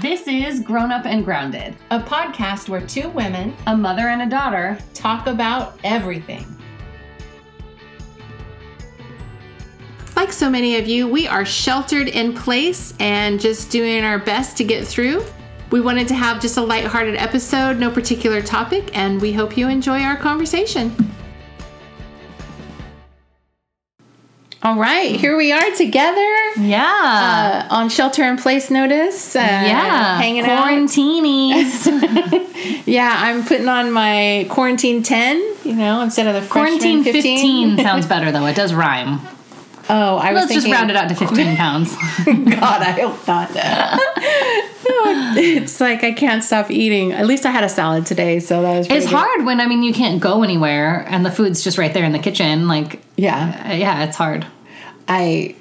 This is Grown Up and Grounded, a podcast where two women a mother and a daughter. talk about everything. Like so many of you, we are sheltered in place and just doing our best to get through. We wanted to have just a lighthearted episode, no particular topic, and we hope you enjoy our conversation. All right, here we are together Yeah. uh, on shelter in place notice. Uh, yeah. hanging out. Quarantinis. Yeah, I'm putting on my quarantine 10, you know, instead of the Quarantine freshman 15 sounds better though. It does rhyme. oh, I was Let's just thinking, round it out to 15 pounds. God, I hope not. it's like I can't stop eating. At least I had a salad today, so that was It's good. hard when I mean you can't go anywhere and the food's just right there in the kitchen. Like, Yeah, uh, yeah, it's hard. I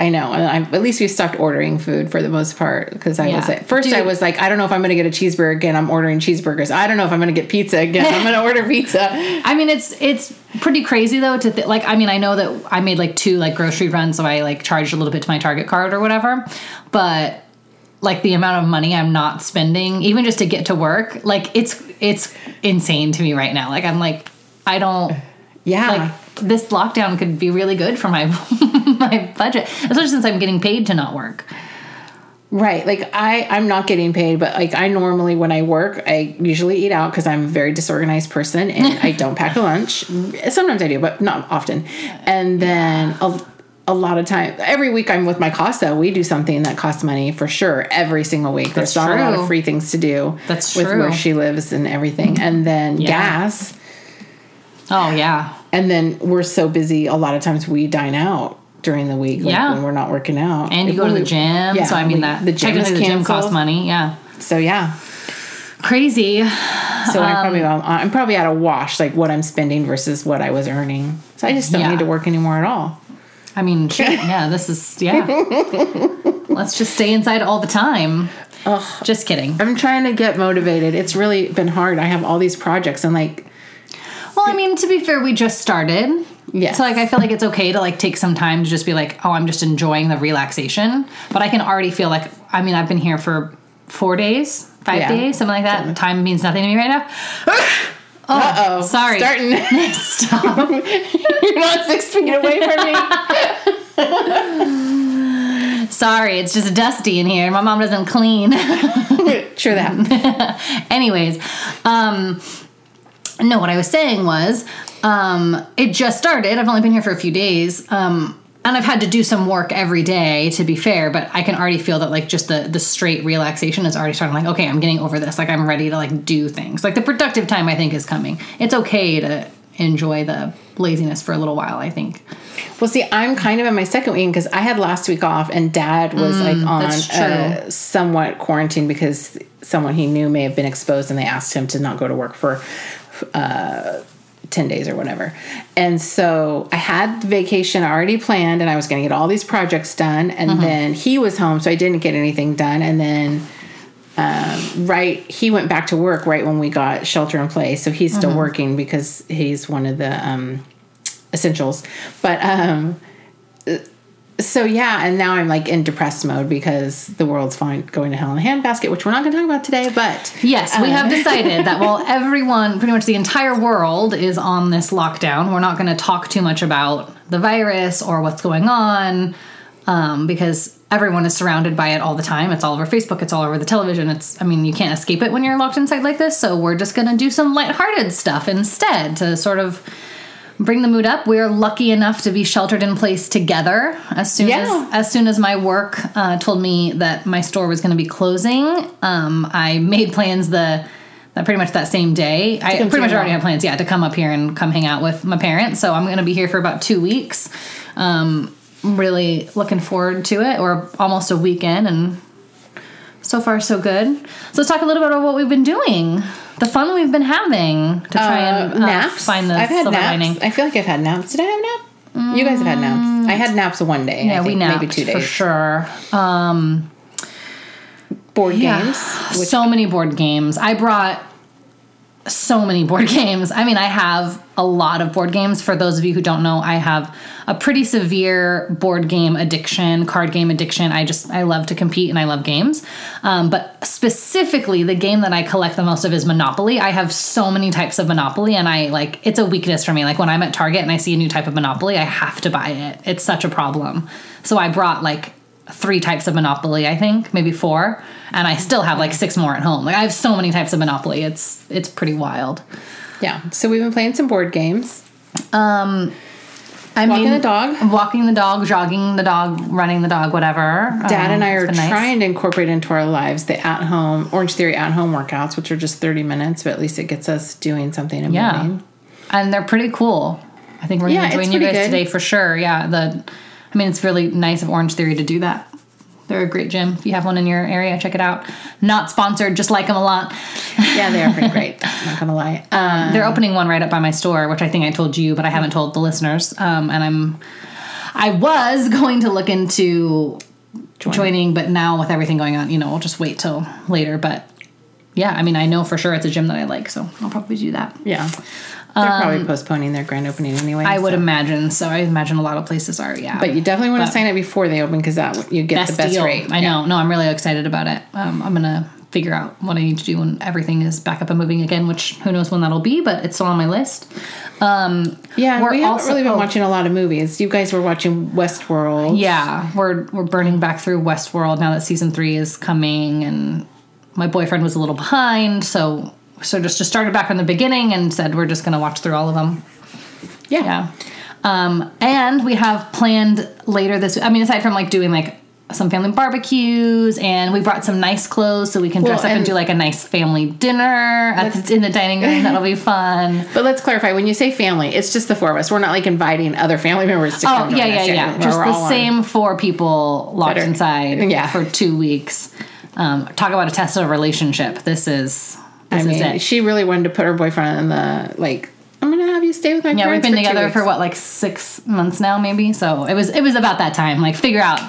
I know. and I, at least we stopped ordering food for the most part because I was at first I was like, I don't know if I'm going to get a cheeseburger again. I'm ordering cheeseburgers. I don't know if I'm going to get pizza again. I'm going to order pizza. I mean, it's it's pretty crazy though to th- like. I mean, I know that I made like two like grocery runs, so I like charged a little bit to my Target card or whatever. But like the amount of money I'm not spending, even just to get to work, like it's it's insane to me right now. Like I'm like, I don't Yeah. like this lockdown could be really good for my my budget, especially since I'm getting paid to not work. Right. Like I I'm not getting paid, but like I normally when I work, I usually eat out because I'm a very disorganized person and I don't pack a lunch. Sometimes I do, but not often. And then a, a lot of time every week I'm with my Casa. We do something that costs money for sure every single week. There's That's not a lot of free things to do That's with true. where she lives and everything. And then Yeah. gas. Oh yeah, And then we're so busy a lot of times we dine out during the week like Yeah. when we're not working out. and you go to the gym. yeah, so I mean we- that the gym technically the gym costs money. Yeah, So yeah. crazy. So I'm probably um, I'm probably at a wash like what I'm spending versus what I was earning. So I just don't Yeah. need to work anymore at all. I mean, shit, yeah, this is yeah. Let's just stay inside all the time. Just kidding. I'm trying to get motivated. It's really been hard. I have all these projects and like Well, I mean, to be fair, we just started. Yes. So like I feel like it's okay to like take some time to just be like, oh, I'm just enjoying the relaxation. But I can already feel like I mean, I've been here for four days, five Yeah. days, something like that. Time means nothing to me right now. uh oh, sorry. starting. Stop. You're not six feet away from me. Sorry, it's just dusty in here. My mom doesn't clean. True that. Anyways, um, no, what I was saying was, um, it just started. I've only been here for a few days. Um, and I've had to do some work every day to be fair, but I can already feel that like just the the straight relaxation is already starting. Like, okay, I'm getting over this. Like, I'm ready to like do things. Like the productive time, I think, is coming. It's okay to enjoy the laziness for a little while. I think. Well, see, I'm kind of in my second week because I had last week off, and Dad was like on Mm, uh, somewhat quarantine because someone he knew may have been exposed, and they asked him to not go to work for uh, ten days or whatever. And so I had vacation already planned, and I was going to get all these projects done, and Mm-hmm. then he was home, so I didn't get anything done, and then. Um, right, he went back to work right when we got shelter in place, so he's Mm-hmm. still working because he's one of the um, essentials. But um so yeah, and now I'm like in depressed mode because the world's fine going to hell in a handbasket, which we're not going to talk about today. But Yes, we have decided that while everyone, pretty much the entire world, is on this lockdown, we're not going to talk too much about the virus or what's going on um, because everyone is surrounded by it all the time. It's all over Facebook, it's all over the television. It's, I mean, you can't escape it when you're locked inside like this. So we're just going to do some lighthearted stuff instead to sort of bring the mood up. We're lucky enough to be sheltered in place together. As soon Yeah. as as soon as my work uh, told me that my store was going to be closing, um, I made plans the. That pretty much that same day, I pretty much already had plans, yeah, to come up here and come hang out with my parents. So I'm going to be here for about two weeks. Um, really looking forward to it, or almost a weekend, and so far so good. So let's talk a little bit about what we've been doing, the fun we've been having to try and uh, naps. find the I've had silver naps. lining. I feel like I've had naps. Did I have a nap? You guys have had naps. I had naps one day. Yeah, I we napped maybe two for days. sure. Um, Board yeah. games. So many board games. I brought so many board games. I mean, I have a lot of board games. For those of you who don't know, I have a pretty severe board game addiction, card game addiction. I just, I love to compete and I love games. Um, but specifically, the game that I collect the most of is Monopoly. I have so many types of Monopoly, and I like, it's a weakness for me. Like when I'm at Target and I see a new type of Monopoly, I have to buy it. It's such a problem. So I brought like three types of Monopoly, I think, maybe four, and I still have like six more at home. Like I have so many types of Monopoly. It's it's pretty wild. Yeah. So we've been playing some board games. Um, I Walking mean, the dog. walking the dog, jogging the dog, running the dog, whatever. Dad Um, and I are nice. trying to incorporate into our lives the at home Orange Theory at home workouts, which are just 30 minutes, but at least it gets us doing something and Yeah, moving. and they're pretty cool. I think we're Yeah, gonna it's join you guys good. today for sure. Yeah, the, I mean, it's really nice of Orange Theory to do that. They're a great gym. If you have one in your area, check it out. Not sponsored, just like them a lot. Yeah, they are pretty great. Not gonna lie. Um, They're opening one right up by my store, which I think I told you, but I haven't told the listeners. Um, and I'm, I was going to look into joining, but now with everything going on, you know, we'll just wait till later. But yeah, I mean, I know for sure it's a gym that I like, so I'll probably do that. yeah, they're probably postponing their grand opening anyway. Um, I would imagine. So I imagine a lot of places are. Yeah, But you definitely want to sign up before they open because that you get best the best deal. rate. I know. No, I'm really excited about it. Um, I'm gonna figure out what I need to do when everything is back up and moving again. Which who knows when that'll be, but it's still on my list. Um, Yeah, We're we haven't also- really been oh. watching a lot of movies. You guys were watching Westworld. yeah, we're we're burning back through Westworld now that season three is coming, and my boyfriend was a little behind, so so just just started back from the beginning and said we're just gonna watch through all of them. yeah, Yeah. Um, and we have planned later this I mean, aside from like doing like some family barbecues and we brought some nice clothes so we can dress Well, up and, and- do like a nice family dinner the, in the dining room. That'll be fun. But let's clarify: when you say family, it's just the four of us. We're not like inviting other family members to Oh, come. Oh yeah, yeah, yeah. Just the same four people locked Better- inside yeah. for two weeks. Um, talk about a test of a relationship. This is I mean, she really wanted to put her boyfriend in the like. I'm gonna have you stay with my Yeah, we've been for together for what, like six months now, maybe. So it was it was about that time. Like figure out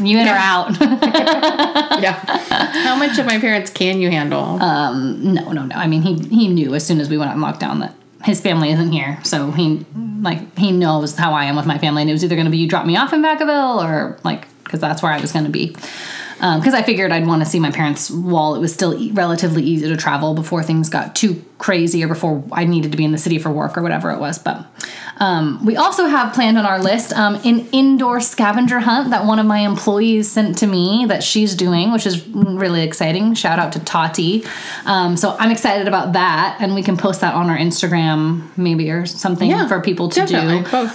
you in or out. Yeah. How much of my parents can you handle? Um, no, no, no. I mean, he he knew as soon as we went on lockdown that his family isn't here, so he like he knows how I am with my family, and it was either going to be you drop me off in Vacaville or like because that's where I was going to be. Because I figured I'd want to see my parents while it was still e- relatively easy to travel before things got too crazy or before I needed to be in the city for work or whatever it was. But um, we also have planned on our list um, an indoor scavenger hunt that one of my employees sent to me that she's doing, which is really exciting. Shout out to Tati. Um, so I'm excited about that, and we can post that on our Instagram maybe or something Yeah, for people to do.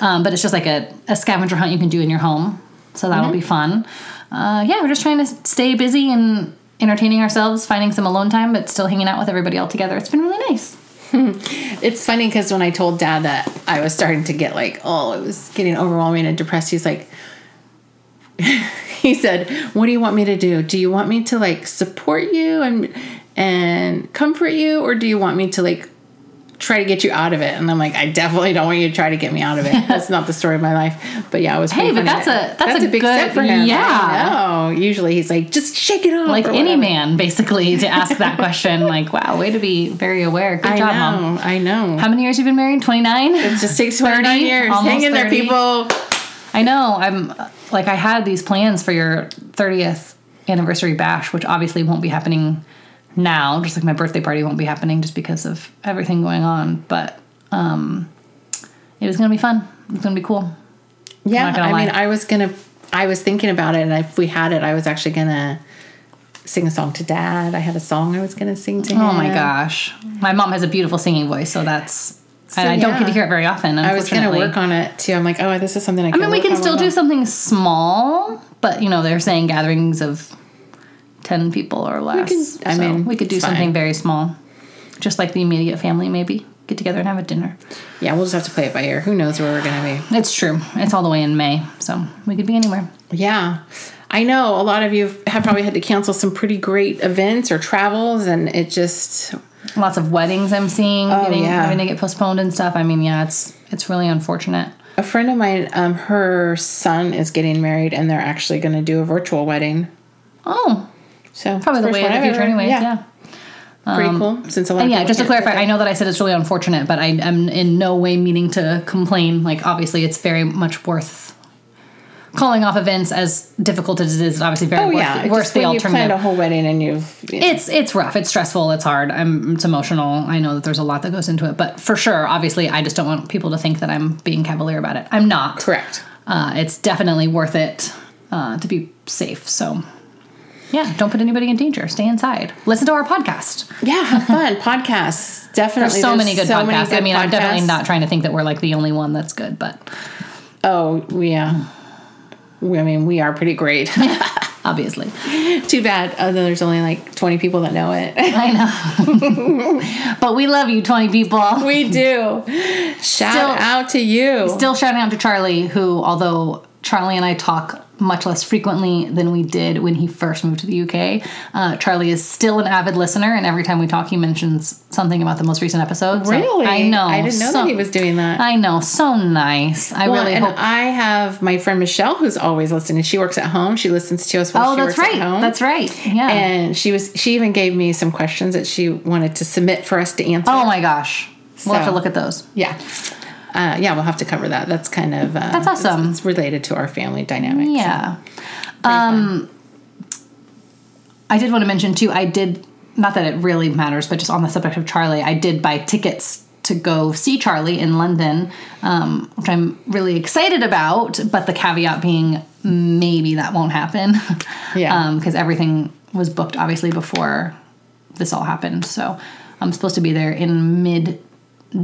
Um, but it's just like a, a scavenger hunt you can do in your home. So that'll Mm-hmm. be fun. Uh, yeah, we're just trying to stay busy and entertaining ourselves, finding some alone time, but still hanging out with everybody all together. It's been really nice. It's funny because when I told dad that I was starting to get like, oh, it was getting overwhelming and depressed, he's like, he said, "What do you want me to do? Do you want me to like support you and and comfort you, or do you want me to like try to get you out of it?" And I'm like, "I definitely don't want you to try to get me out of it. That's not the story of my life." But yeah, I was. Hey, but that's a- that's a big good- step for him. yeah. I know. Usually he's like, "Just shake it off," Like any whatever. man, basically, to ask that question. Like, wow, way to be very aware. Good I job, know. mom. I know. How many years you've been married? 29? it just takes 29 30, years. Hang in there, people. I know. I'm like I had these plans for your 30th anniversary bash, which obviously won't be happening now. Just like my birthday party won't be happening just because of everything going on. But um, it was gonna be fun. It's gonna be cool. Yeah, I lie. mean, I was gonna, I was thinking about it, and if we had it, I was actually gonna sing a song to Dad. I had a song I was gonna sing to him. Oh my gosh, my mom has a beautiful singing voice, so that's. and I don't get to hear it very often. I was gonna work on it too. I'm like, oh, this is something I. I mean, we can still do something small, but you know, they're saying gatherings of ten people or less. can- I So mean, we could do something fine. very small, just like the immediate family. Maybe get together and have a dinner. Yeah, we'll just have to play it by ear. Who knows where we're gonna be? It's true. It's all the way in May, so we could be anywhere. Yeah, I know a lot of you have probably had to cancel some pretty great events or travels, and it just Lots of weddings I'm seeing getting, Oh, yeah. having to get postponed and stuff. I mean, yeah, it's it's really unfortunate. a friend of mine, um, her son is getting married, and they're actually gonna do a virtual wedding. Oh, So probably the way of the future, ever- anyways. Yeah. pretty cool. Since a lot. Yeah, just to clarify, I know that I said it's really unfortunate, but I am in no way meaning to complain. Like, obviously, it's very much worth calling off events as difficult as it is. Obviously, very Oh worth, yeah, worth just the when you planned alternative. a whole wedding and you've it's it's rough. It's stressful. It's hard. I'm it's emotional. I know that there's a lot that goes into it, but for sure, obviously, I just don't want people to think that I'm being cavalier about it. I'm not. correct. Uh, it's definitely worth it uh, to be safe. So. Yeah, don't put anybody in danger. Stay inside. Listen to our podcast. Yeah, have fun. Podcasts definitely. There's so many good so many podcasts. I good mean, I'm definitely not trying to think that we're like the only one that's good, but Oh yeah. We, I mean, we are pretty great. obviously. Too bad. Uh, there's only like 20 people that know it. I know. but we love you, 20 people. we do. Shout Still- out to you. Still shouting out to Charlie, who, although Charlie and I talk much less frequently than we did when he first moved to the UK, uh, Charlie is still an avid listener, and every time we talk, he mentions something about the most recent episode. So really? I know. I didn't know so- that he was doing that. I know. So nice. I Well, really and hope. I have my friend Michelle who's always listening. She works at home. She listens to us while oh, that's right. at home. That's right. Yeah. and she was she even gave me some questions that she wanted to submit for us to answer. oh my gosh. We'll have to look at those. Yeah. Uh, yeah, we'll have to cover that. That's kind of uh, That's awesome. It's, it's related to our family dynamic. so Yeah. pretty fun. I did want to mention too. I did not that it really matters, but just on the subject of Charlie, I did buy tickets to go see Charlie in London, um, which I'm really excited about. But the caveat being maybe that won't happen. Yeah. Because everything was booked obviously before this all happened. So I'm supposed to be there in mid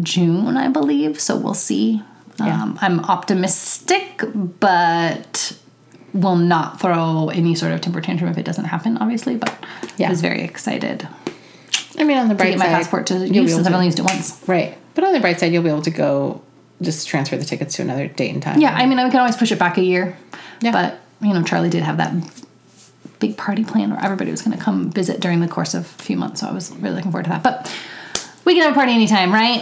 June, I believe. So we'll see. Yeah. Um, I'm optimistic, but will not throw any sort of temper tantrum if it doesn't happen, obviously. But Yeah. I was very excited I mean, on the to bright get my side, passport to use since I've only used it once. right. But on the bright side, you'll be able to go just transfer the tickets to another date and time. Yeah, I mean, I can always push it back a year. Yeah. But, you know, Charlie did have that big party plan where everybody was going to come visit during the course of a few months. So I was really looking forward to that. But we can have a party anytime, right?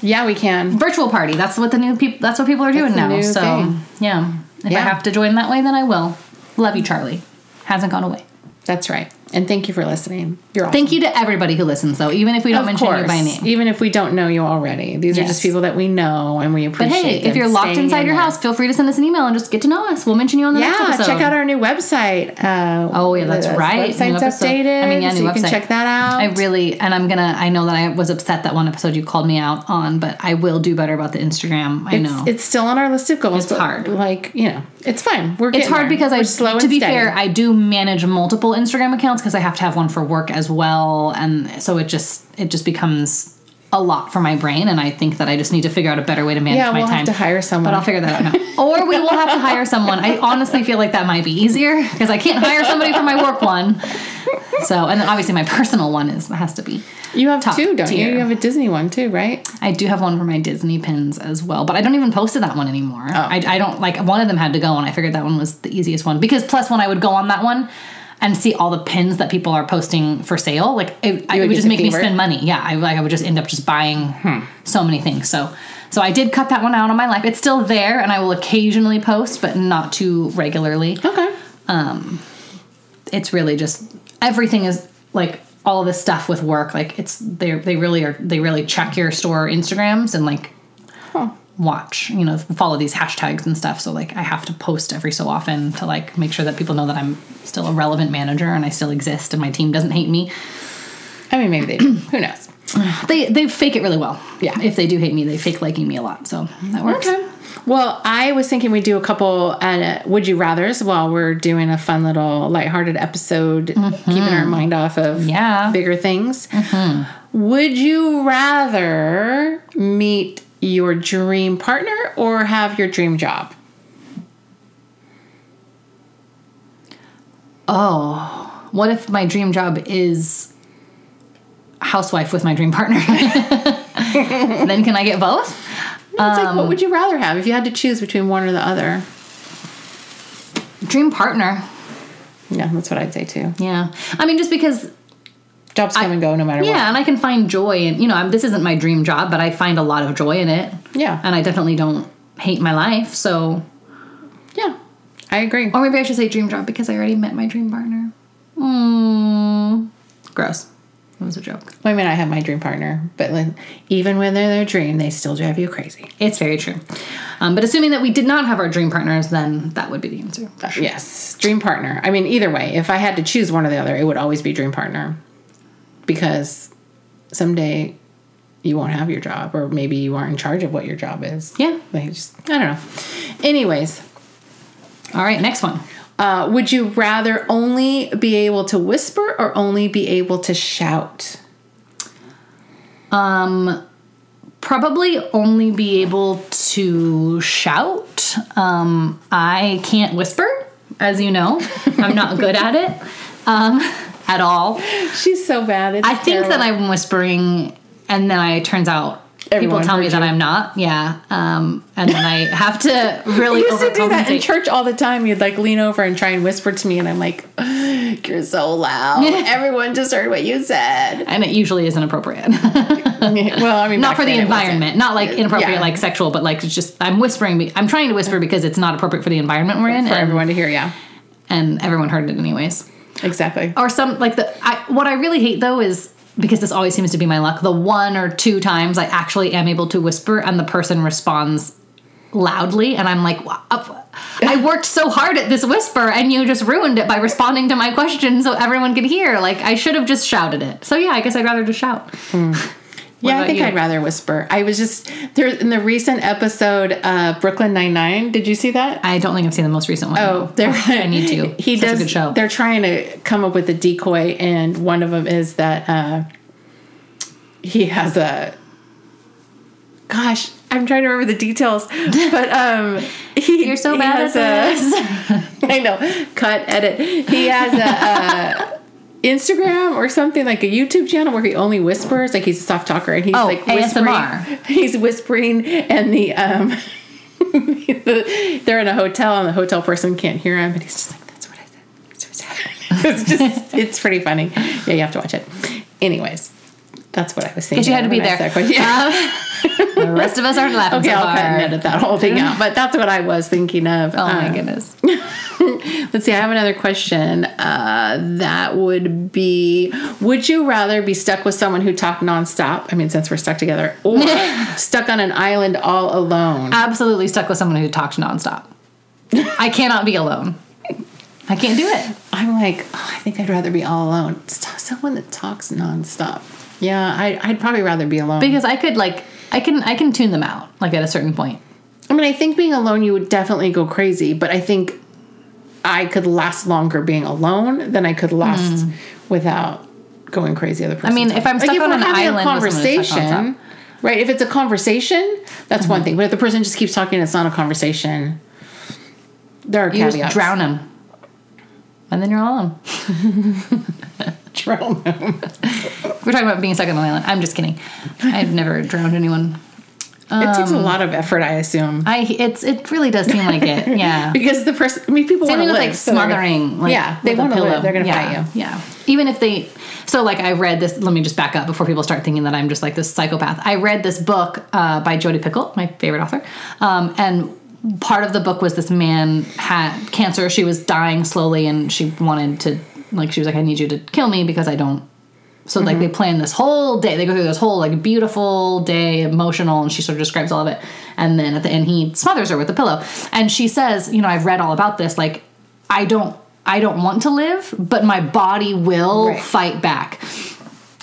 yeah, we can. Virtual party. That's what the new people, that's what people are doing now. So, thing. yeah. If I have to join that way, then I will. Love you, Charlie. Hasn't gone away. That's right. And thank you for listening. You're awesome. Thank you to everybody who listens, though, even if we don't Of mention you by name. even if we don't know you already, these are just people that we know and we appreciate. But hey, if you're locked inside in your house, feel free to send us an email and just get to know us. We'll mention you on the next yeah, episode. check out our new website. Uh, Oh yeah, that's right. New Website's updated. I mean, yeah, so you website. can check that out. I really, and I'm gonna. I know that I was upset that one episode you called me out on, but I will do better about the Instagram. I it's, know it's still on our list of goals. It's hard. Like you know, it's fine. We're it's hard there. because I, We're slow to be steady. fair, I do manage multiple Instagram accounts because I have to have one for work as well, and so it just it just becomes a lot for my brain, and I think that I just need to figure out a better way to manage yeah, my we'll time. have to hire someone. But I'll figure that out now. Or we will have to hire someone. I honestly feel like that might be easier because I can't hire somebody for my work one. So, and then obviously my personal one is has to be. you have two, don't tier. you? You have a Disney one too, right? I do have one for my Disney pins as well, but I don't even post to that one anymore. Oh. I, I don't like one of them had to go, and I figured that one was the easiest one because plus when I would go on that one and see all the pins that people are posting for sale, like it, I, it would just make me spend money. Yeah, I like I would just end up just buying so many things. So. So I did cut that one out of my life. It's still there, and I will occasionally post, but not too regularly Okay. Um, it's really just everything is like all of this stuff with work like it's they they really are they really check your store instagrams and like Huh. Watch you know follow these hashtags and stuff so like i have to post every so often to like make sure that people know that i'm still a relevant manager and i still exist and my team doesn't hate me I mean, maybe they do. Who knows? they they fake it really well Yeah. if they do hate me they fake liking me a lot so that works Okay. Well, I was thinking we'd do a couple uh, would you rather's while we're doing a fun little lighthearted episode, keeping our mind off of Mm-hmm. Yeah. Mm-hmm. bigger things. Would you rather meet your dream partner or have your dream job? oh what if my dream job is housewife with my dream partner then can i get both It's like, Um, what would you rather have if you had to choose between one or the other? dream partner Yeah, that's what I'd say too. yeah i mean just because Jobs come and go no matter yeah and i can find joy in you know I'm, this isn't my dream job but i find a lot of joy in it. Yeah. and i definitely don't hate my life so Yeah. I agree. or maybe i should say dream job because i already met my dream partner mm, gross It was a joke. I mean, I have my dream partner, but like, even when they're their dream, they still drive you crazy. It's very true. Um, but assuming that we did not have our dream partners, then that would be the answer. Yes, dream partner. I mean, either way, if I had to choose one or the other, it would always be dream partner, because someday you won't have your job, or maybe you aren't in charge of what your job is. Yeah. Like, just I don't know. Anyways, All right, next one. uh, would you rather only be able to whisper or only be able to shout? Um, probably only be able to shout. Um, I can't whisper, as you know. I'm not good at it um, at all. She's so bad. It's I think that I'm whispering, and then I it turns out Everyone people tell me heard that. I'm not. Yeah, um, and then I have to really You used to do that in church all the time. You'd like lean over and try and whisper to me, and I'm like, "You're so loud. Everyone just heard what you said." and it usually isn't appropriate. well, I mean, not for the then it wasn't. environment, not like inappropriate, Yeah. like sexual, but like it's just I'm whispering. I'm trying to whisper because it's not appropriate for the environment we're in, for and, everyone to hear. Yeah, and everyone heard it anyways. Exactly. or some like the I, what I really hate though is because this always seems to be my luck. The one or two times I actually am able to whisper and the person responds loudly, and I'm like, I worked so hard at this whisper, and you just ruined it by responding to my question so everyone could hear. Like I should have just shouted it. So yeah, I guess I'd rather just shout. Hmm. Yeah, I think you? I'd rather whisper. I was just there in the recent episode, uh, Brooklyn Nine Nine. Did you see that? I don't think I've seen the most recent one. Oh, they're, I need to. He Such does. a good show. They're trying to come up with a decoy, and one of them is that uh, he has a. Gosh, I'm trying to remember the details, but um, he, You're so bad at a- I know. Cut. Edit. He has a. Uh, Instagram or something like a YouTube channel where he only whispers, like he's a soft talker, and he's Oh, like whispering. ASMR. He's whispering, and the um, the, they're in a hotel, and the hotel person can't hear him, and he's just like, "That's what I said." That's what I said." it's just, it's pretty funny. Yeah, you have to watch it. Anyways, that's what I was thinking. Guess you had to be there. said that question. Yeah. the rest of us aren't laughing okay, so I'll cut and edit that whole thing out. But that's what I was thinking of. Oh my Um, goodness. Let's see, I have another question. Uh, that would be Would you rather be stuck with someone who talked nonstop? I mean, since we're stuck together, or stuck on an island all alone? absolutely stuck with someone who talks nonstop. I cannot be alone. I can't do it. I'm like, oh, I think I'd rather be all alone. Someone that talks nonstop. Yeah, I, I'd probably rather be alone. Because I could like I can I can tune them out like at a certain point. I mean, I think being alone, you would definitely go crazy, but I think I could last longer being alone than I could last without going crazy. Other person. Hmm. mean, if I'm stuck on an island someone who's stuck conversation, right? If it's a conversation, that's Mm-hmm. one thing. But if the person just keeps talking, it's not a conversation. There are You just caveats. drown them. And then you're alone. Drown them. We're talking about being stuck on an island. I'm just kidding. I've never drowned anyone. it takes a Um, lot of effort, I assume. I it's it really does seem like it. Yeah. because the person, I mean, people Same want to with live. like so they're gonna- smothering. Like, Yeah, they want to live. They're gonna yeah, fight you. Yeah. Even if they, so like I read this. Let me just back up before people start thinking that I'm just like this psychopath. I read this book uh, by Jodi Picoult, my favorite author, um, and part of the book was this man had cancer. She was dying slowly, and she wanted to like she was like, I need you to kill me because I don't. So like they mm-hmm. plan this whole day. They go through this whole like beautiful day, emotional, and she sort of describes all of it. And then at the end, he smothers her with a pillow. And she says, you know, I've read all about this. Like, I don't, I don't want to live, but my body will Right. fight back.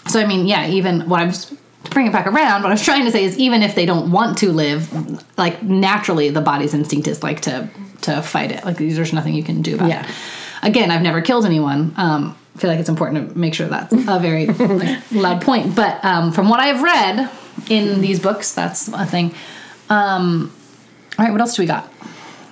So I mean, yeah, even what I'm to bring it back around. What I was trying to say is, even if they don't want to live, like naturally, the body's instinct is like to to fight it. Like there's nothing you can do about Yeah. it. Again, I've never killed anyone. Um, I feel like it's important to make sure that's a very like, loud point. But um, from what I've read in these books, that's a thing. Um, all right, what else do we got?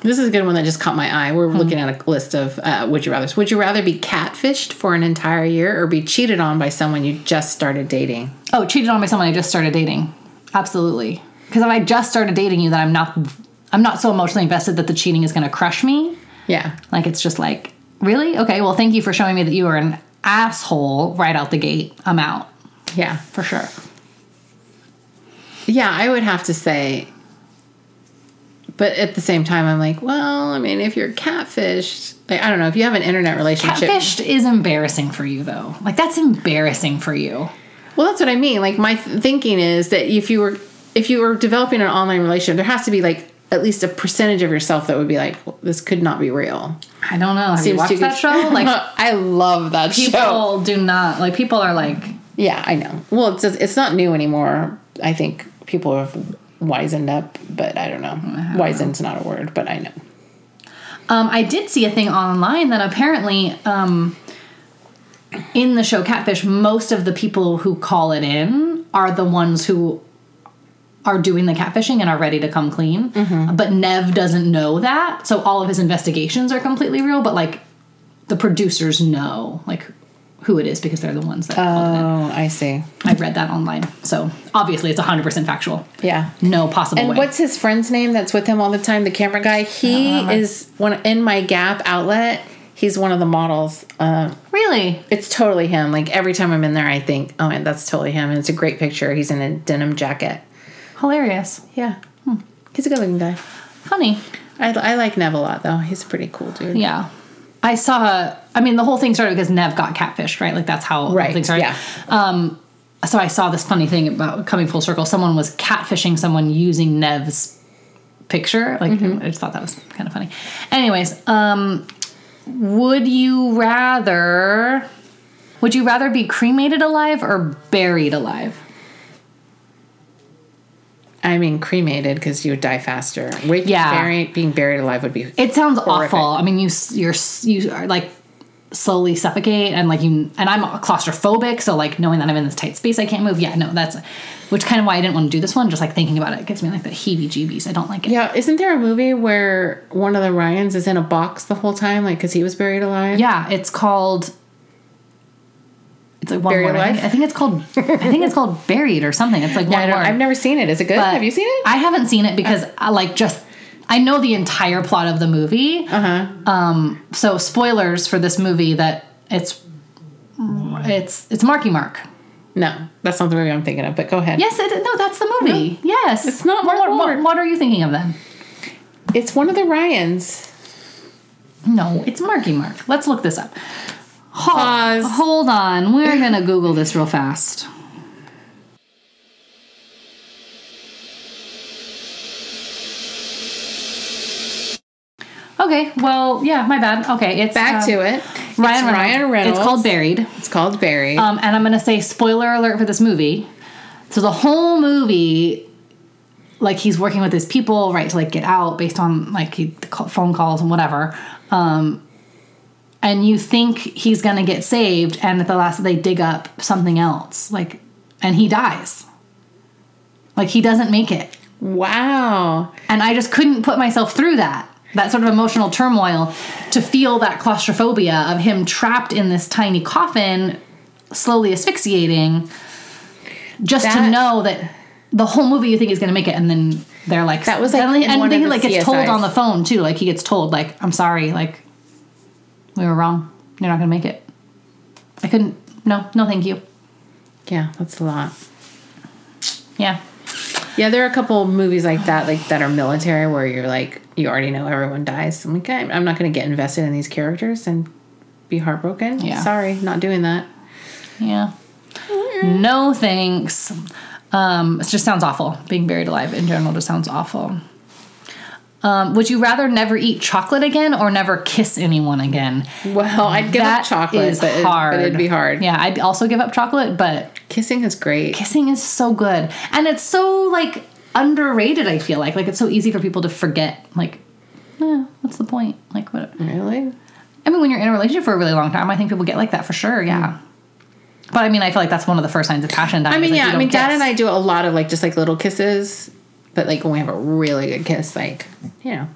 This is a good one that just caught my eye. Hmm. We're looking at a list of uh, would you rather. Would you rather be catfished for an entire year or be cheated on by someone you just started dating? Oh, cheated on by someone I just started dating. Absolutely. Because if I just started dating you, then I'm not I'm not so emotionally invested that the cheating is going to crush me. Yeah. Like it's just like, really? Okay, well, thank you for showing me that you are an asshole right out the gate. I'm out Yeah. for sure. Yeah, I would have to say But at the same time, I'm like, well, I mean, if you're catfished, like, I don't know, if you have an internet relationship. Catfished is embarrassing for you though. Like that's embarrassing for you. Well, that's what I mean. Like my th- thinking is that if you were if you were developing an online relationship, there has to be like at least a percentage of yourself that would be like, well, this could not be real. I don't know. Have you Seems watched that show? Like I love that show. people do not like people are like Yeah, I know. Well, it's it's not new anymore. I think people have wizened up, but I don't know. Wizened's not a word, but I know. Um, I did see a thing online that apparently um, in the show Catfish, most of the people who call it in are the ones who are doing the catfishing and are ready to come clean. But Nev doesn't know that, so all of his investigations are completely real. But like the producers know like who it is because they're the ones that call it in. Oh, I see. I read that online, so obviously it's hundred percent factual. Yeah. No possible And way. what's his friend's name that's with him all the time? The camera guy. He is one in my Gap outlet. He's one of the models. Uh, really? it's totally him. Like every time I'm in there, I think, oh, man, that's totally him. And it's a great picture. He's in a denim jacket. Hilarious. Yeah, he's a good looking guy. Funny. I, I like Nev a lot though. He's a pretty cool dude. Yeah. I saw, I mean, the whole thing started because Nev got catfished, right? Like that's how Right, whole thing started. yeah. Um, so I saw this funny thing about coming full circle. Someone was catfishing someone using Nev's picture. Like, Mm-hmm. I just thought that was kind of funny. Anyways, um, would you rather, would you rather be cremated alive or buried alive? I mean, cremated because you would die faster. Wait, Yeah. buried, being buried alive would be. It sounds Horrific. awful. I mean, you you're you are like slowly suffocate and like you and I'm claustrophobic, so like knowing that I'm in this tight space, I can't move. Yeah, no, that's which kind of why I didn't want to do this one. Just like thinking about it gives me like the heebie-jeebies. I don't like it. Yeah, isn't there a movie where one of the Ryans is in a box the whole time, like because he was buried alive? Yeah, it's called. It's like one Buried word. I think, I think it's called. I think it's called buried or something. It's like Yeah, one word. I've never seen it. Is it good? But Have you seen it? I haven't seen it because I like just I know the entire plot of the movie. Uh huh. Um, so spoilers for this movie that it's it's it's Marky Mark. No, that's not the movie I'm thinking of. But go ahead. Yes, it, no, that's the movie. Yes, It's not What, Mark what, what, what are you thinking of then? It's one of the Ryans. No, it's Marky Mark. Let's look this up. Ho- Pause. Hold on, we're gonna Google this real fast. Okay, well, yeah, my bad. Okay, it's Back um, to it. Ryan it's Reynolds. Ryan Reynolds. It's called Buried. It's called Buried. Um, and I'm gonna say spoiler alert for this movie. So the whole movie, like he's working with his people, right, to like get out based on like he, the call, phone calls and whatever. Um, and you think he's gonna get saved, and at the last they dig up something else, like, and he dies. Like he doesn't make it, wow. and I just couldn't put myself through that. That sort of emotional turmoil to feel that claustrophobia of him trapped in this tiny coffin, slowly asphyxiating, just to know that the whole movie you think he's gonna make it, and then they're like, That was, like, and, and then he like gets told on the phone too, like he gets told like, I'm sorry, like we were wrong, you're not gonna make it. I couldn't. No, no, thank you. Yeah, that's a lot. Yeah, Yeah, there are a couple movies like that, like that are military, where you're like, you already know everyone dies. I'm like, I'm I'm not going to get invested in these characters and be heartbroken. Yeah. Sorry, not doing that. yeah. No thanks. Um, it just sounds awful. Being buried alive in general just sounds awful. Um, would you rather never eat chocolate again or never kiss anyone again? Well, I'd give That up chocolate, is but, it, hard. but it'd be hard. Yeah, I'd also give up chocolate, but Kissing is great. kissing is so good, and it's so like underrated. I feel like like it's so easy for people to forget. Like, eh, what's the point? Like, what? Really? I mean, when you're in a relationship for a really long time, I think people get like that for sure. Yeah. But I mean, I feel like that's one of the first signs of passion. I mean, yeah. I mean, Dad and I do a lot of like just like little kisses, but like when we have a really good kiss, like you know,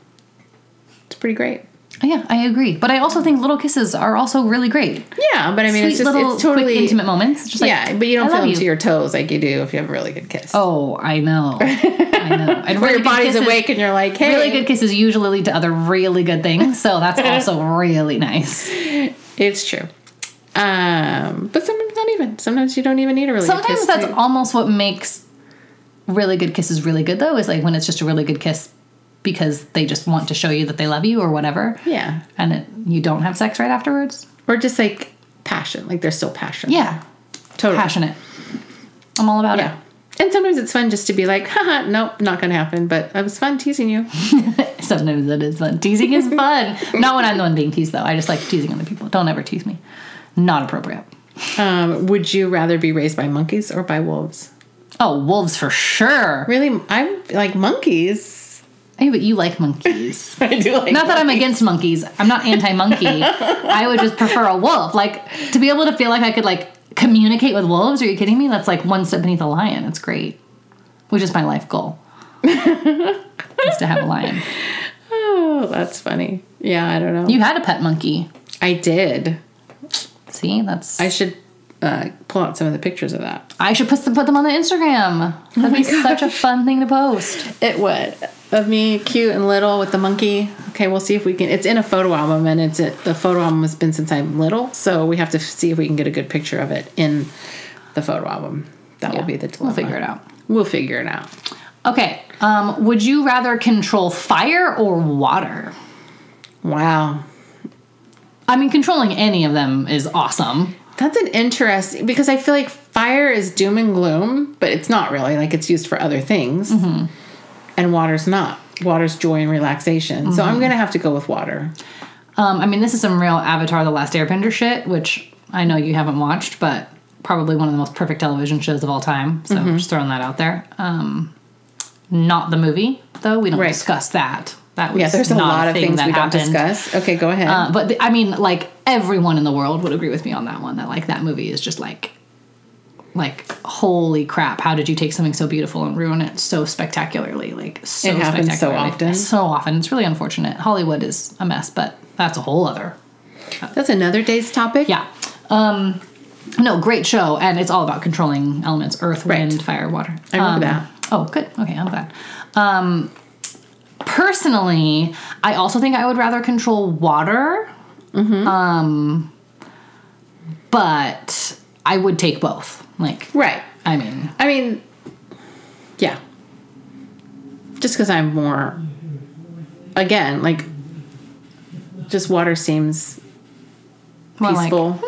it's pretty great. Yeah, I agree. But I also think little kisses are also really great. Yeah, but I mean, Sweet it's just little, it's totally quick, intimate moments. It's Just like, yeah, but you don't feel love them you. to your toes like you do if you have a really good kiss. Oh, I know. I know. And really your body's kisses- awake and you're like, hey, Really good kisses usually lead to other really good things, so that's also really nice. It's true. Um, but sometimes not even. Sometimes you don't even need a really good Sometimes that's almost what makes really good kiss is really good, though, is like when it's just a really good kiss because they just want to show you that they love you or whatever. Yeah. And it, you don't have sex right afterwards. Or just like passion. Like they're still passionate. Yeah, Totally. passionate. I'm all about it. And sometimes it's fun just to be like, haha, nope, not gonna happen. But it was fun teasing you. Sometimes it is fun. Teasing is fun. Not when I'm the one being teased though. I just like teasing other people. Don't ever tease me. Not appropriate. Um, would you rather be raised by monkeys or by wolves? Oh, wolves for sure. Really, I'm like monkeys. Hey, but you like monkeys. I do like. Not that I'm against monkeys. I'm not anti-monkey. I would just prefer a wolf. Like to be able to feel like I could like communicate with wolves. Are you kidding me? That's like one step beneath a lion. It's great. Which is my life goal. is to have a lion. Oh, that's funny. Yeah, I don't know. You had a pet monkey. I did. See, that's I, should uh, pull out some of the pictures of that. I should put them put them on the Instagram. That'd my be such a fun thing to post. It would of me, cute and little with the monkey. Okay, we'll see if we can. It's in a photo album, and it's it, the photo album has been since I'm little, so we have to see if we can get a good picture of it in the photo album. That will be the dilemma. We'll figure it out. We'll figure it out. Okay. Um, would you rather control fire or water? Wow, I mean, controlling any of them is awesome. That's an interesting because I feel like fire is doom and gloom, but it's not really. Like it's used for other things, and water's not. Water's joy and relaxation. So I'm gonna have to go with water. Um, I mean, this is some real Avatar: The Last Airbender shit, which I know you haven't watched, but probably one of the most perfect television shows of all time. So Mm-hmm. just throwing that out there. Um, not the movie, though. We don't Right. discuss that. That was Yeah, there's a lot of thing things that we don't discuss. Okay, go ahead. Uh, but the, I mean, like everyone in the world would agree with me on that one. That like that movie is just like, like holy crap! How did you take something so beautiful and ruin it so spectacularly? Like so It happens so often. So often. It's really unfortunate. Hollywood is a mess, but that's a whole other That's another day's topic. yeah. Um, no, great show, and it's all about controlling elements: earth, Right. wind, fire, water. I remember Um, that. Oh, good. Okay, I'm glad. Um, personally, I also think I would rather control water. Mm-hmm. Um, but I would take both. Like, Right. I mean, I mean, yeah. Just because I'm more, again, like, just water seems more like peaceful,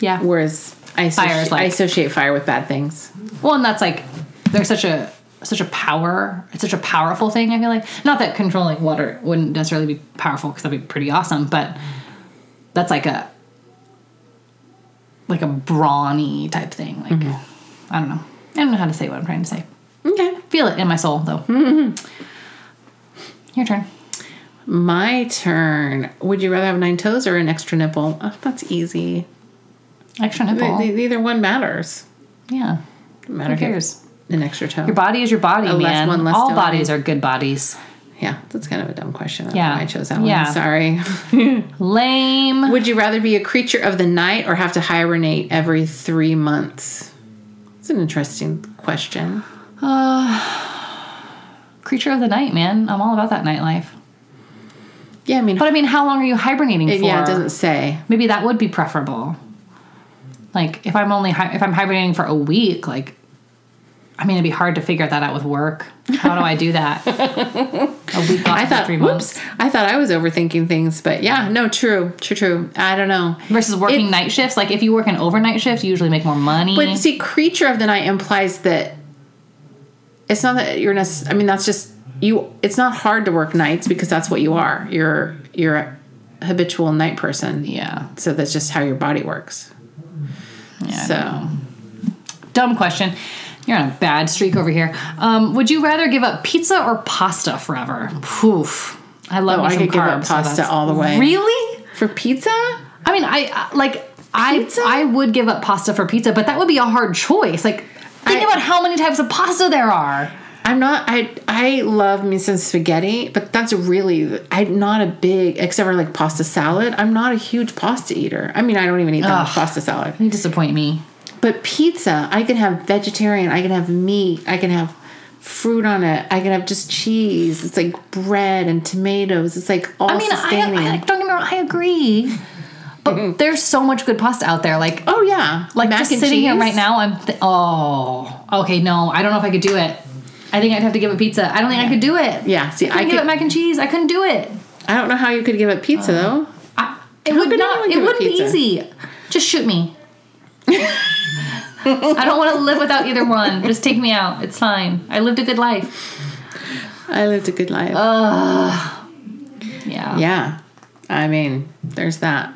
yeah. whereas I Fire associate, is like- I associate fire with bad things. Well, and that's like there's such a such a power. It's such a powerful thing. I feel like not that controlling water wouldn't necessarily be powerful because that'd be pretty awesome, but that's like a like a brawny type thing. Like mm-hmm. I don't know. I don't know how to say what I'm trying to say. Okay. Feel it in my soul though. Your turn. My turn. Would you rather have nine toes or an extra nipple? Oh, that's easy. Extra nipple. Neither one matters. yeah. Doesn't matter Who cares? An extra toe. Your body is your body, less man. one, less All toe. bodies are good bodies. Yeah, that's kind of a dumb question. I Yeah. I chose that one. Yeah. Sorry. Lame. Would you rather be a creature of the night or have to hibernate every three months? It's an interesting question. Uh, creature of the night, man. I'm all about that nightlife. Yeah, I mean, But I mean, how long are you hibernating it, for? yeah, it doesn't say. Maybe that would be preferable. Like if I'm only hi- if I'm hibernating for a week, like I mean, it'd be hard to figure that out with work. How do I do that? a week off I thought, three whoops, months I thought I was overthinking things, but yeah, no, true, true, true. I don't know. versus working It's- night shifts. Like if you work an overnight shift, you usually make more money. But see, creature of the night implies that it's not that you're necess- I mean, that's just you. It's not hard to work nights because that's what you are. You're you're a habitual night person. yeah. So that's just how your body works. Yeah. So dumb question. You're on a bad streak over here. Um, would you rather give up pizza or pasta forever? Poof. I love Oh, I could give up carbs. so pasta all the way. Really? for pizza, I mean, I like I Pizza? I would give up pasta for pizza, but that would be a hard choice. Like think I- about how many types of pasta there are. I'm not. I I love me some spaghetti, but that's really. I'm not a big except for like pasta salad. I'm not a huge pasta eater. I mean, I don't even eat that much pasta salad. You disappoint me. But pizza, I can have vegetarian. I can have meat. I can have fruit on it. I can have just cheese. It's like bread and tomatoes. It's like all I mean, I, sustaining. I don't get me wrong, I agree. But there's so much good pasta out there. Like oh yeah, like Mac just sitting here right now, I'm th- oh okay no, I don't know if I could do it. I think I'd have to give it pizza. I don't think I could do it. Yeah, see, I I give could- it mac and cheese. I couldn't do it. I don't know how you could give up pizza uh, though. I, it How would not. It wouldn't be easy. Just shoot me. I don't want to live without either one. Just take me out. It's fine. I lived a good life. I lived a good life. Yeah. yeah. I mean, there's that.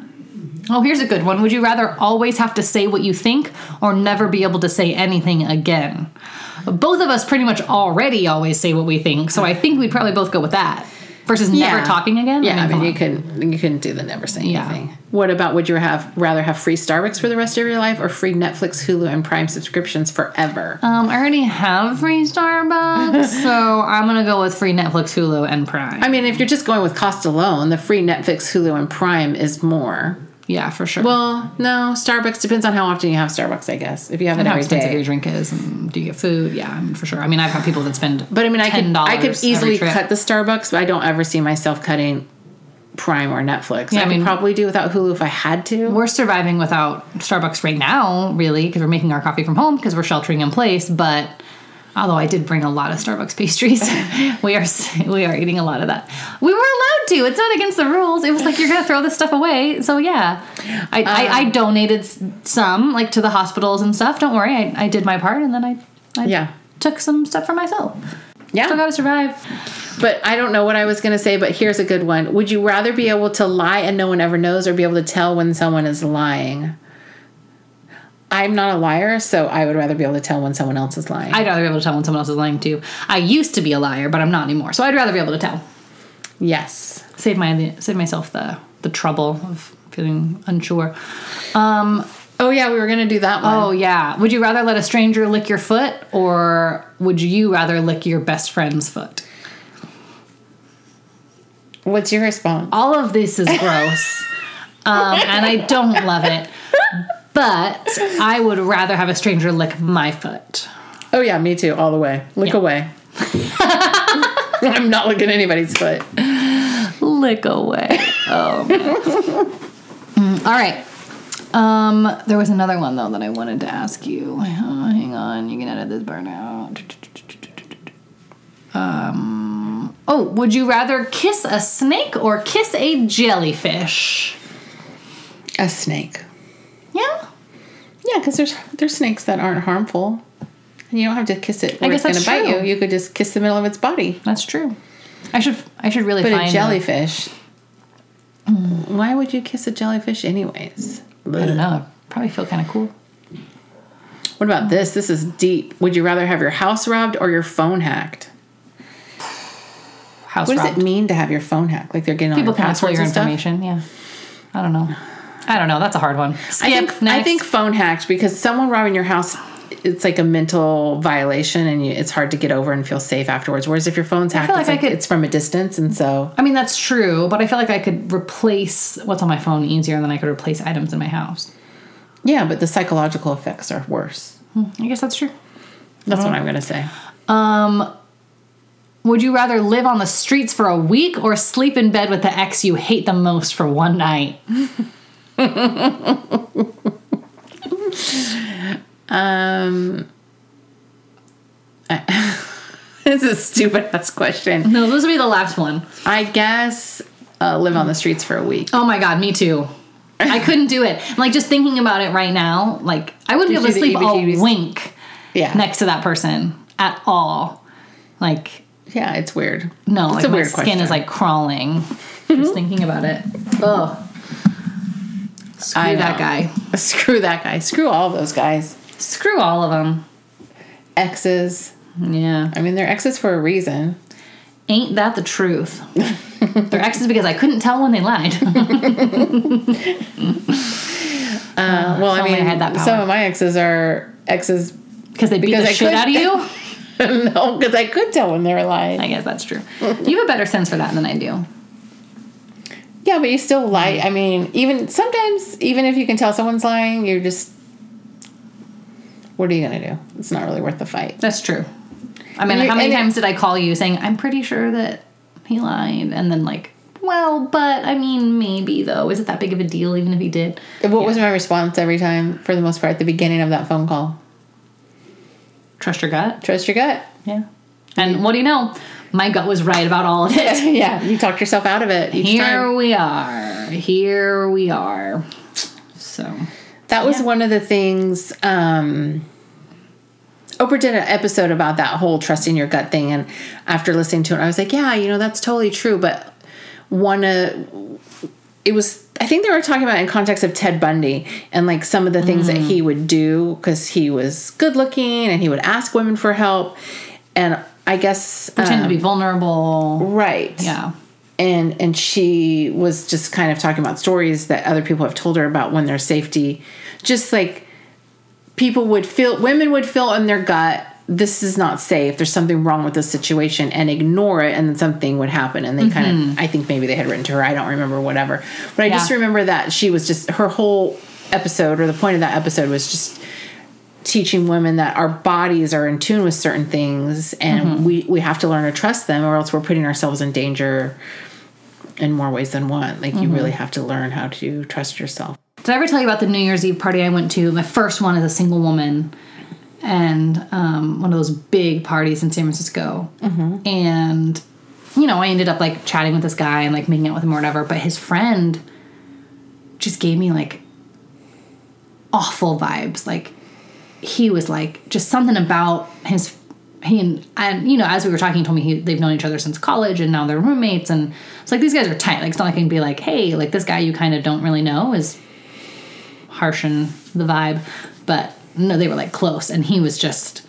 Oh, here's a good one. Would you rather always have to say what you think or never be able to say anything again? Both of us pretty much already always say what we think, so I think we'd probably both go with that versus never talking again. Yeah, I mean, come you couldn't you couldn't do the never say Yeah. anything. What about would you have rather have free Starbucks for the rest of your life or free Netflix, Hulu, and Prime subscriptions forever? Um, I already have free Starbucks, so I'm gonna go with free Netflix, Hulu, and Prime. I mean, if you're just going with cost alone, the free Netflix, Hulu, and Prime is more. yeah, for sure. Well, no, Starbucks depends on how often you have Starbucks, I guess. If you have it and how every expensive your drink is, and do you get food? Yeah, I mean, for sure. I mean, I've had people that spend, But I mean, I could $10 I could easily cut the Starbucks, but I don't ever see myself cutting Prime or Netflix. Yeah, I, I mean- probably do without Hulu if I had to. We're surviving without Starbucks right now, really, because we're making our coffee from home because we're sheltering in place. But although I did bring a lot of Starbucks pastries, we are we are eating a lot of that. We were allowed to. It's not against the rules. It was like you're gonna throw this stuff away. So yeah, I I, I Um, donated some like to the hospitals and stuff. Don't worry, I, I did my part, and then I, I Yeah. took some stuff for myself. Yeah. Still gotta survive. But I don't know what I was going to say, but here's a good one. Would you rather be able to lie and no one ever knows or be able to tell when someone is lying? I'm not a liar, so I would rather be able to tell when someone else is lying. I'd rather be able to tell when someone else is lying too. I used to be a liar, but I'm not anymore. So I'd rather be able to tell. yes. Save my save myself the the trouble of feeling unsure. Um, Oh, yeah, we were going to do that one. oh yeah. Would you rather let a stranger lick your foot, or would you rather lick your best friend's foot? What's your response? All of this is gross, um, and I don't love it. But I would rather have a stranger lick my foot. Oh, yeah, me too, all the way. Lick Yeah. away. I'm not licking anybody's foot. lick away. Oh man. Mm, all right. Um, there was another one though that I wanted to ask you. Uh, hang on, you can edit this part out. Um. Oh, would you rather kiss a snake or kiss a jellyfish? A snake. Yeah. Yeah, because there's there's snakes that aren't harmful. And you don't have to kiss it where guess it's going to that's bite true. you. You could just kiss the middle of its body. That's true. I should. I should really But find a jellyfish. Why would you kiss a jellyfish, anyways? I don't know. Probably feel kind of cool. What about this? This is deep. Would you rather have your house robbed or your phone hacked? House What does it mean to have your phone hacked? Like they're getting People all your can steal passwords your and stuff. information. Yeah. I don't know. I don't know. That's a hard one. Skip. I think next. I think phone hacked because someone robbing your house, it's like a mental violation, and you, it's hard to get over and feel safe afterwards. Whereas if your phone's hacked, feel it's like like could- it's from a distance, and so I mean, that's true, but I feel like I could replace what's on my phone easier than I could replace items in my house. yeah. But the psychological effects are worse. I guess that's true. That's what I'm gonna say. Um, would you rather live on the streets for a week or sleep in bed with the ex you hate the most for one night? Um, it's a stupid ass question. No, this will be the last one. I guess uh, live on the streets for a week. Oh my god, me too. I couldn't do it. I'm like just thinking about it right now. Like I wouldn't be able to sleep a heebie-jeebies. wink Yeah, next to that person at all. Like yeah, it's weird. no, it's like a my weird skin question. is like crawling just thinking about it. Ugh. Screw I that know. guy. Screw that guy. Screw all those guys. Screw all of them. Exes. Yeah. I mean, they're exes for a reason. Ain't that the truth? They're exes because I couldn't tell when they lied. Uh, well, I mean, I had that power. some of my exes are exes. Because they beat Because the I shit could- out of you? no, because I could tell when they were lying. I guess that's true. You have a better sense for that than I do. Yeah, but you still lie. I mean, even sometimes, even if you can tell someone's lying, you're just. What are you gonna do? It's not really worth the fight. That's true. I mean, how many times did I call you saying, I'm pretty sure that he lied? And then, like, well, but I mean, maybe though. Is it that big of a deal, even if he did? What was my response every time, for the most part, at the beginning of that phone call? Trust your gut? Trust your gut. Yeah. And what do you know? My gut was right about all of it. yeah, you talked yourself out of it each Here time. we are. Here we are. So, That was Yeah. one of the things. Um, Oprah did an episode about that whole trusting your gut thing, and after listening to it, I was like, "Yeah, you know, that's totally true." But one of it was, I think they were talking about in context of Ted Bundy and like some of the things that he would do because he was good looking and he would ask women for help, and I guess pretend to um, be vulnerable. right, Yeah. and and she was just kind of talking about stories that other people have told her about when their safety just like people would feel women would feel in their gut this is not safe. There's something wrong with this situation and ignore it and then something would happen. And they kind of mm-hmm. i think maybe they had written to her. I don't remember whatever. But i just remember that she was just her whole episode or the point of that episode was just teaching women that our bodies are in tune with certain things and mm-hmm. we we have to learn to trust them or else we're putting ourselves in danger in more ways than one. Like you mm-hmm. really have to learn how to trust yourself Did I ever tell you about the New Year's Eve party I went to? My first one as a single woman, and um, one of those big parties in San Francisco. And you know, I ended up like chatting with this guy and like making out with him or whatever. But his friend just gave me like awful vibes. Like he was like just something about his he and and you know as we were talking he told me he, they've known each other since college and now they're roommates and it's like these guys are tight like it's not like I can be like hey like this guy you kind of don't really know is harshen the vibe but no they were like close and he was just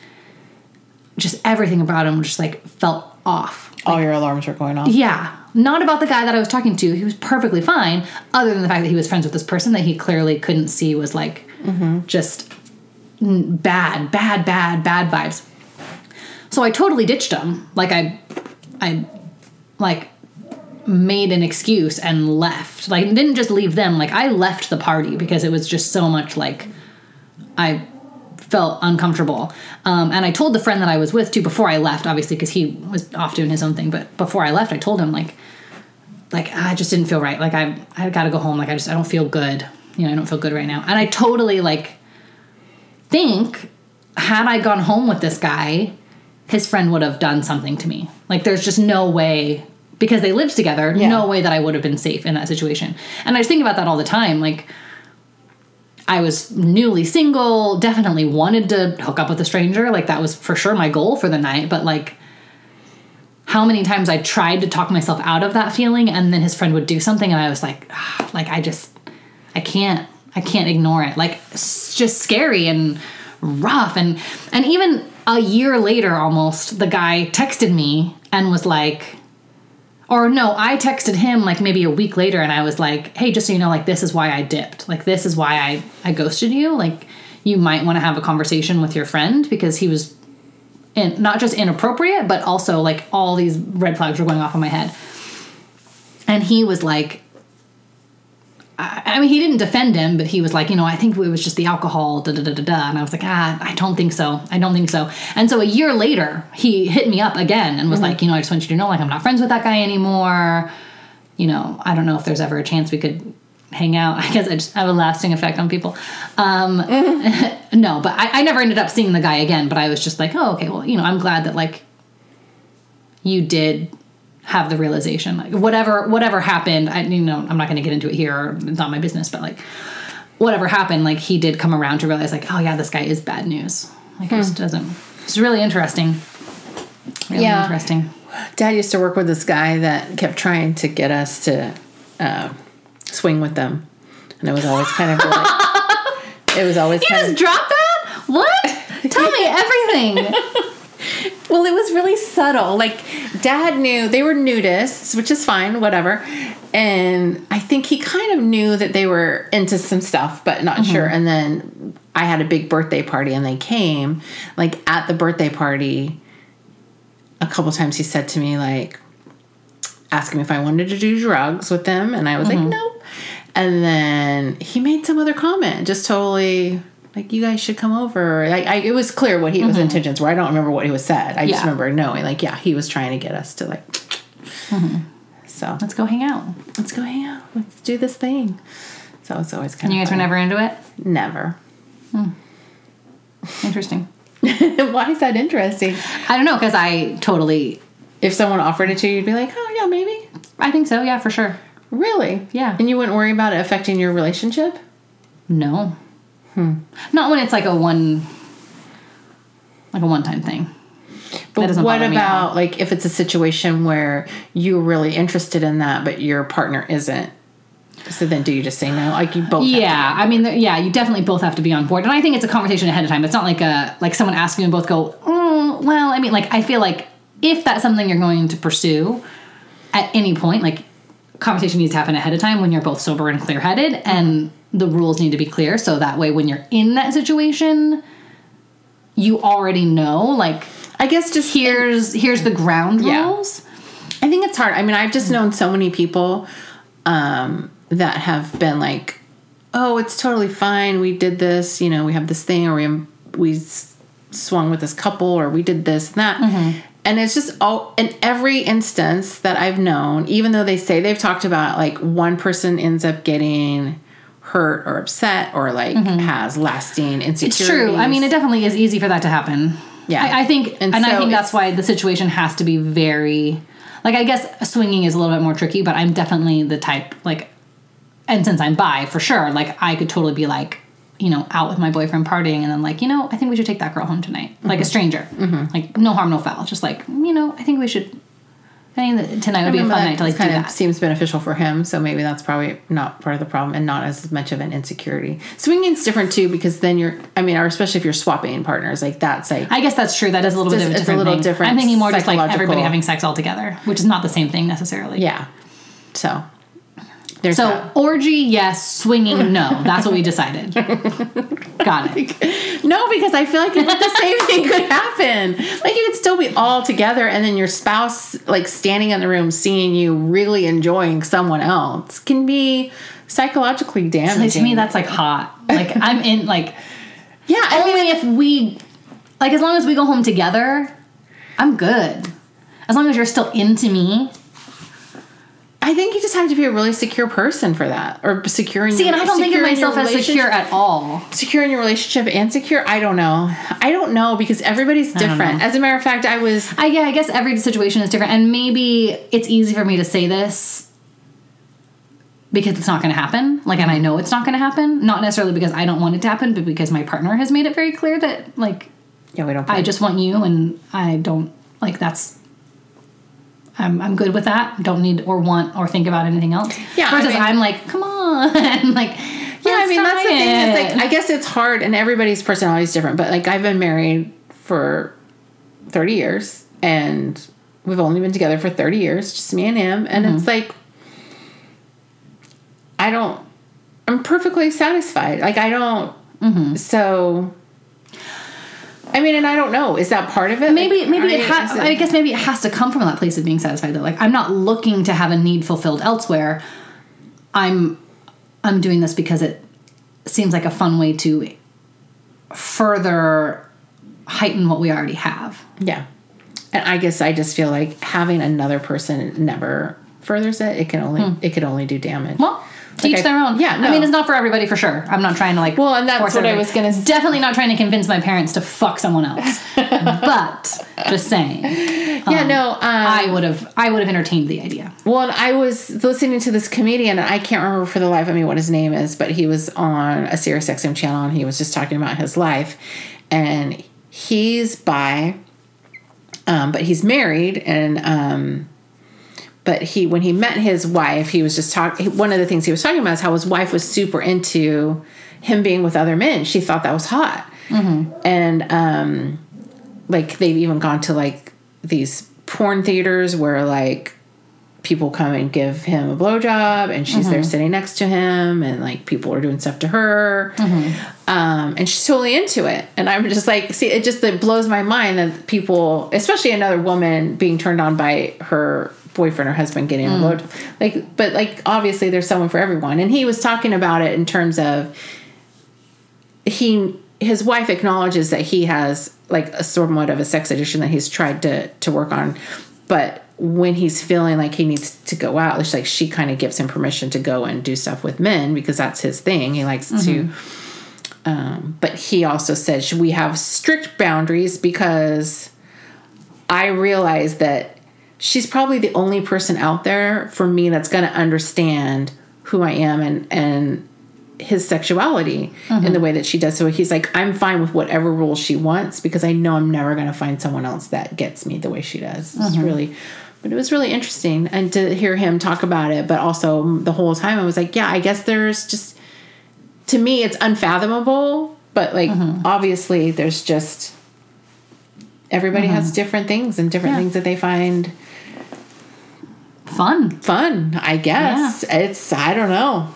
just everything about him just like felt off. All your alarms were going off? Yeah. Not about the guy that I was talking to. He was perfectly fine other than the fact that he was friends with this person that he clearly couldn't see was like mm-hmm. just bad bad bad bad vibes. So I totally ditched him. Like I, I, like made an excuse and left. Like didn't just leave them. Like I left the party because it was just so much like I felt uncomfortable. Um, and I told the friend that I was with too before I left, obviously because he was off doing his own thing. But before I left, I told him like, like I just didn't feel right. Like I, I got to go home. Like I just I don't feel good. You know I don't feel good right now. And I totally like think had I gone home with this guy, his friend would have done something to me. Like there's just no way because they lived together, Yeah. no way that I would have been safe in that situation. And I just think about that all the time. Like I was newly single, definitely wanted to hook up with a stranger. Like that was for sure my goal for the night, but like how many times I tried to talk myself out of that feeling and then his friend would do something and I was like ah, like I just I can't I can't ignore it. Like it's just scary and rough and and even a year later almost the guy texted me and was like or no, I texted him like maybe a week later and I was like, "Hey, just so you know like this is why I dipped. Like this is why I I ghosted you. Like you might want to have a conversation with your friend because he was not just inappropriate, but also like all these red flags were going off in my head. And he was like, I, I mean, he didn't defend him, but he was like, you know, I think it was just the alcohol, da da da da da. And I was like, ah, I don't think so. I don't think so. And so a year later, he hit me up again and was like, you know, I just want you to know, like, I'm not friends with that guy anymore. You know, I don't know if there's ever a chance we could hang out. I guess I just have a lasting effect on people. Um, no, but I, I never ended up seeing the guy again. But I was just like, oh, okay, well, you know, I'm glad that like you did have the realization, like whatever whatever happened. I you know, I'm not going to get into it here. It's not my business, but like whatever happened, like he did come around to realize, like, oh yeah, this guy is bad news. Like, it just doesn't. It's really interesting. Really Yeah. interesting. Dad used to work with this guy that kept trying to get us to uh, swing with them, and it was always kind of like it was always You kind just of dropped that? What? Tell me everything. well, it was really subtle. Like Dad knew they were nudists, which is fine, whatever. And I think he kind of knew that they were into some stuff, but not mm-hmm. sure. And then I had a big birthday party, and they came. Like at the birthday party, a couple times he said to me like ask him if I wanted to do drugs with them and I was like mm-hmm. nope and then he made some other comment just totally like you guys should come over like I, it was clear what he, his mm-hmm. intentions were I don't remember what he was said I just remember knowing like yeah he was trying to get us to like mm-hmm. so Let's go hang out. let's go hang out let's do this thing so it's always kind And you of guys were never into it? never hmm. Interesting. Why is that interesting? I don't know because I totally, If someone offered it to you, you'd be like, oh, yeah, maybe. I think so. Yeah, for sure. Really? Yeah. And you wouldn't worry about it affecting your relationship? No. Not when it's like a one, like a one-time thing. But what bother me at all. about like if it's a situation where you're really interested in that, but your partner isn't? So then, do you just say no? Like you both? have to- Yeah, I mean, yeah, you definitely both have to be on board, and I think it's a conversation ahead of time. It's not like a like someone asks you and both go, mm, well. I mean, like I feel like if that's something you're going to pursue at any point, like conversation needs to happen ahead of time when you're both sober and clear headed, and the rules need to be clear so that way when you're in that situation, you already know like I guess just here's here's the ground Yeah. rules. I think it's hard. I mean, I've just known so many people um, that have been like, "Oh, it's totally fine. We did this. You know, we have this thing, or we we swung with this couple, or we did this and that." And it's just all in every instance that I've known, even though they say they've talked about like one person ends up getting hurt or upset or like has lasting insecurities. It's true. I mean, it definitely is easy for that to happen. Yeah. I, I think, And and, I think that's why the situation has to be very, like, I guess swinging is a little bit more tricky, but I'm definitely the type, like, and since I'm bi, for sure, like, I could totally be like, you know, out with my boyfriend partying, and then like, you know, I think we should take that girl home tonight, like Mm-hmm. a stranger, like no harm, no foul, just like, you know, I think we should. I think that tonight would be a fun night to like do kind of that. seems beneficial for him, so maybe that's probably not part of the problem and not as much of an insecurity. Swinging's different too because then you're, I mean, or especially if you're swapping partners, like that's like I guess that's true. That is a little bit of a it's a different little thing. different I'm thinking more just like everybody having sex all together, which is not the same thing necessarily. yeah. So there's So that. orgy, yes. Swinging, no. That's what we decided. Got it. No, because I feel like the same thing could happen. Like you could still be all together, and then your spouse, like standing in the room, seeing you really enjoying someone else, can be psychologically damaging. Like, to me, that's like hot. Like I'm in. Like yeah. I mean, only if we, like, as long as we go home together, I'm good. As long as you're still into me. I think you just have to be a really secure person for that, or secure in your relationship. See, your, and I don't think of secure myself as secure at all. secure in your relationship and secure. I don't know. I don't know because everybody's different. As a matter of fact, I was I yeah, I guess every situation is different, and maybe it's easy for me to say this because it's not going to happen. Like, and I know it's not going to happen. Not necessarily because I don't want it to happen, but because my partner has made it very clear that like yeah. We don't. I just want you, and I don't like that's. I'm, I'm good with that. Don't need or want or think about anything else. Yeah, I Versus mean- I'm like, come on, like. Yeah, I mean that's the thing. Is like I guess it's hard, and everybody's personality is different. But like I've been married for thirty years, and we've only been together for thirty years, just me and him. And Mm-hmm. it's like I don't. I'm perfectly satisfied. Like I don't. Mm-hmm. So. I mean, and I don't know. Is that part of it? maybe Like, maybe it has. I guess maybe it has to come from that place of being satisfied. Though, like I'm not looking to have a need fulfilled elsewhere. I'm I'm doing this because it seems like a fun way to further heighten what we already have. Yeah. And I guess I just feel like having another person never furthers it. It can only it could only do damage. Hmm. Well, teach I- their own. yeah, I mean, it's not for everybody for sure. I'm not trying to like. Well, and that's what I was gonna s- Definitely not trying to convince my parents to fuck someone else. but just saying, yeah, no. Um, I would have. I would have entertained the idea. well, and I was listening to this comedian, and I can't remember for the life of me what his name is, but he was on a Sirius XM channel, and he was just talking about his life, and he's bi, um, but he's married, and um, but he when he met his wife he was just talking one of the things he was talking about is how his wife was super into him being with other men. She thought that was hot. And um like they've even gone to like these porn theaters where like people come and give him a blowjob and she's there sitting next to him and like people are doing stuff to her. Um, and she's totally into it. And i'm just like see it just it blows my mind that people especially another woman being turned on by her boyfriend or husband getting a blowjob like but like obviously there's someone for everyone. And he was talking about it in terms of he his wife acknowledges that he has like a somewhat of a sex addiction that he's tried to to work on. But when he's feeling like he needs to go out it's like she kind of gives him permission to go and do stuff with men because that's his thing. He likes to Um, but he also said should we have strict boundaries because I realize that she's probably the only person out there for me that's going to understand who I am and and his sexuality in the mm-hmm. way that she does. So he's like, I'm fine with whatever rules she wants because I know I'm never going to find someone else that gets me the way she does. It's mm-hmm. really, but it was really interesting and to hear him talk about it. But also the whole time I was like, yeah, I guess there's just to me it's unfathomable. But like mm-hmm. obviously there's just everybody has different things and different Yeah. things that they find Fun. fun. I guess it's I don't know.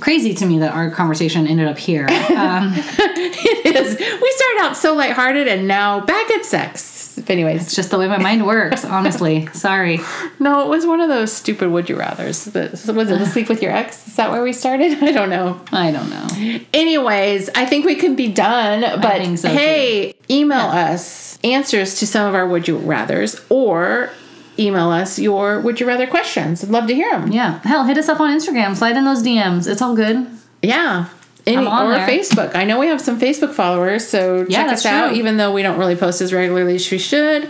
Crazy to me that our conversation ended up here. Um, it is. We started out so lighthearted and now back at sex. Anyways, it's just the way my mind works, honestly. Sorry. no, it was one of those stupid would you rather's. The, was it the sleep with your ex? Is that where we started? I don't know. I don't know. Anyways, I think we can be done. But so, hey, email us answers to some of our would you rather's or email us your would you rather questions. I'd love to hear them. Yeah. Hell, hit us up on Instagram. Slide in those DMs. It's all good. Yeah. Any, or there. Facebook. I know we have some Facebook followers, so Yeah, check us out. true. Even though we don't really post as regularly as we should,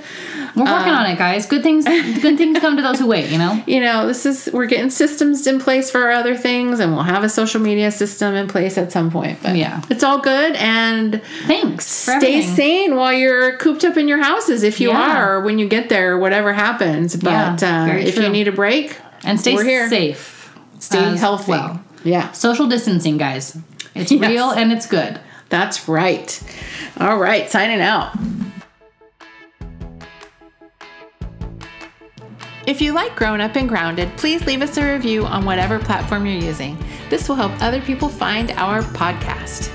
We're working on it, guys. Good things. Good things come to those who wait. You know. you know, this is we're getting systems in place for our other things, and we'll have a social media system in place at some point. But Yeah. it's all good, and Thanks. Stay sane while you're cooped up in your houses if you Yeah. are, or when you get there, whatever happens. But Yeah, uh, if you need a break, and stay we're here. safe. stay healthy. well. Yeah, Social distancing, guys. It's Yes. real and it's good. that's right. All right, signing out. If you like Grown Up and Grounded, please leave us a review on whatever platform you're using. This will help other people find our podcast.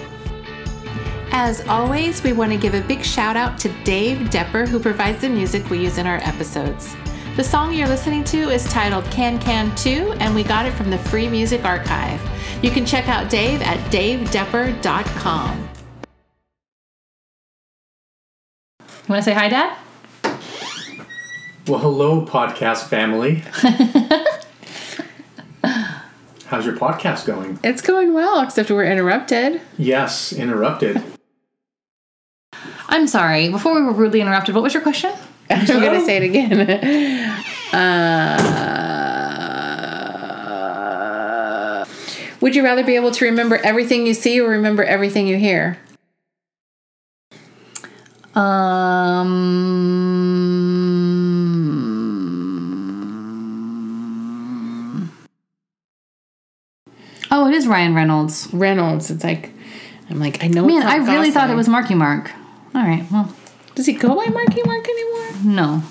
As always, we want to give a big shout out to Dave Depper, who provides the music we use in our episodes. The song you're listening to is titled Can Can 2, and we got it from the Free Music Archive. You can check out Dave at davedepper.com. You want to say hi, Dad? Well, hello, podcast family. How's your podcast going? It's going well, except we're interrupted. Yes, interrupted. I'm sorry. Before we were rudely interrupted, what was your question? I'm going to say it again. uh, would you rather be able to remember everything you see or remember everything you hear? Um. Oh, it is Ryan Reynolds. Reynolds. It's like, I'm like, I know Man, I really thought it was Marky Mark. All right. Well, Does he go by Marky Mark anymore? no.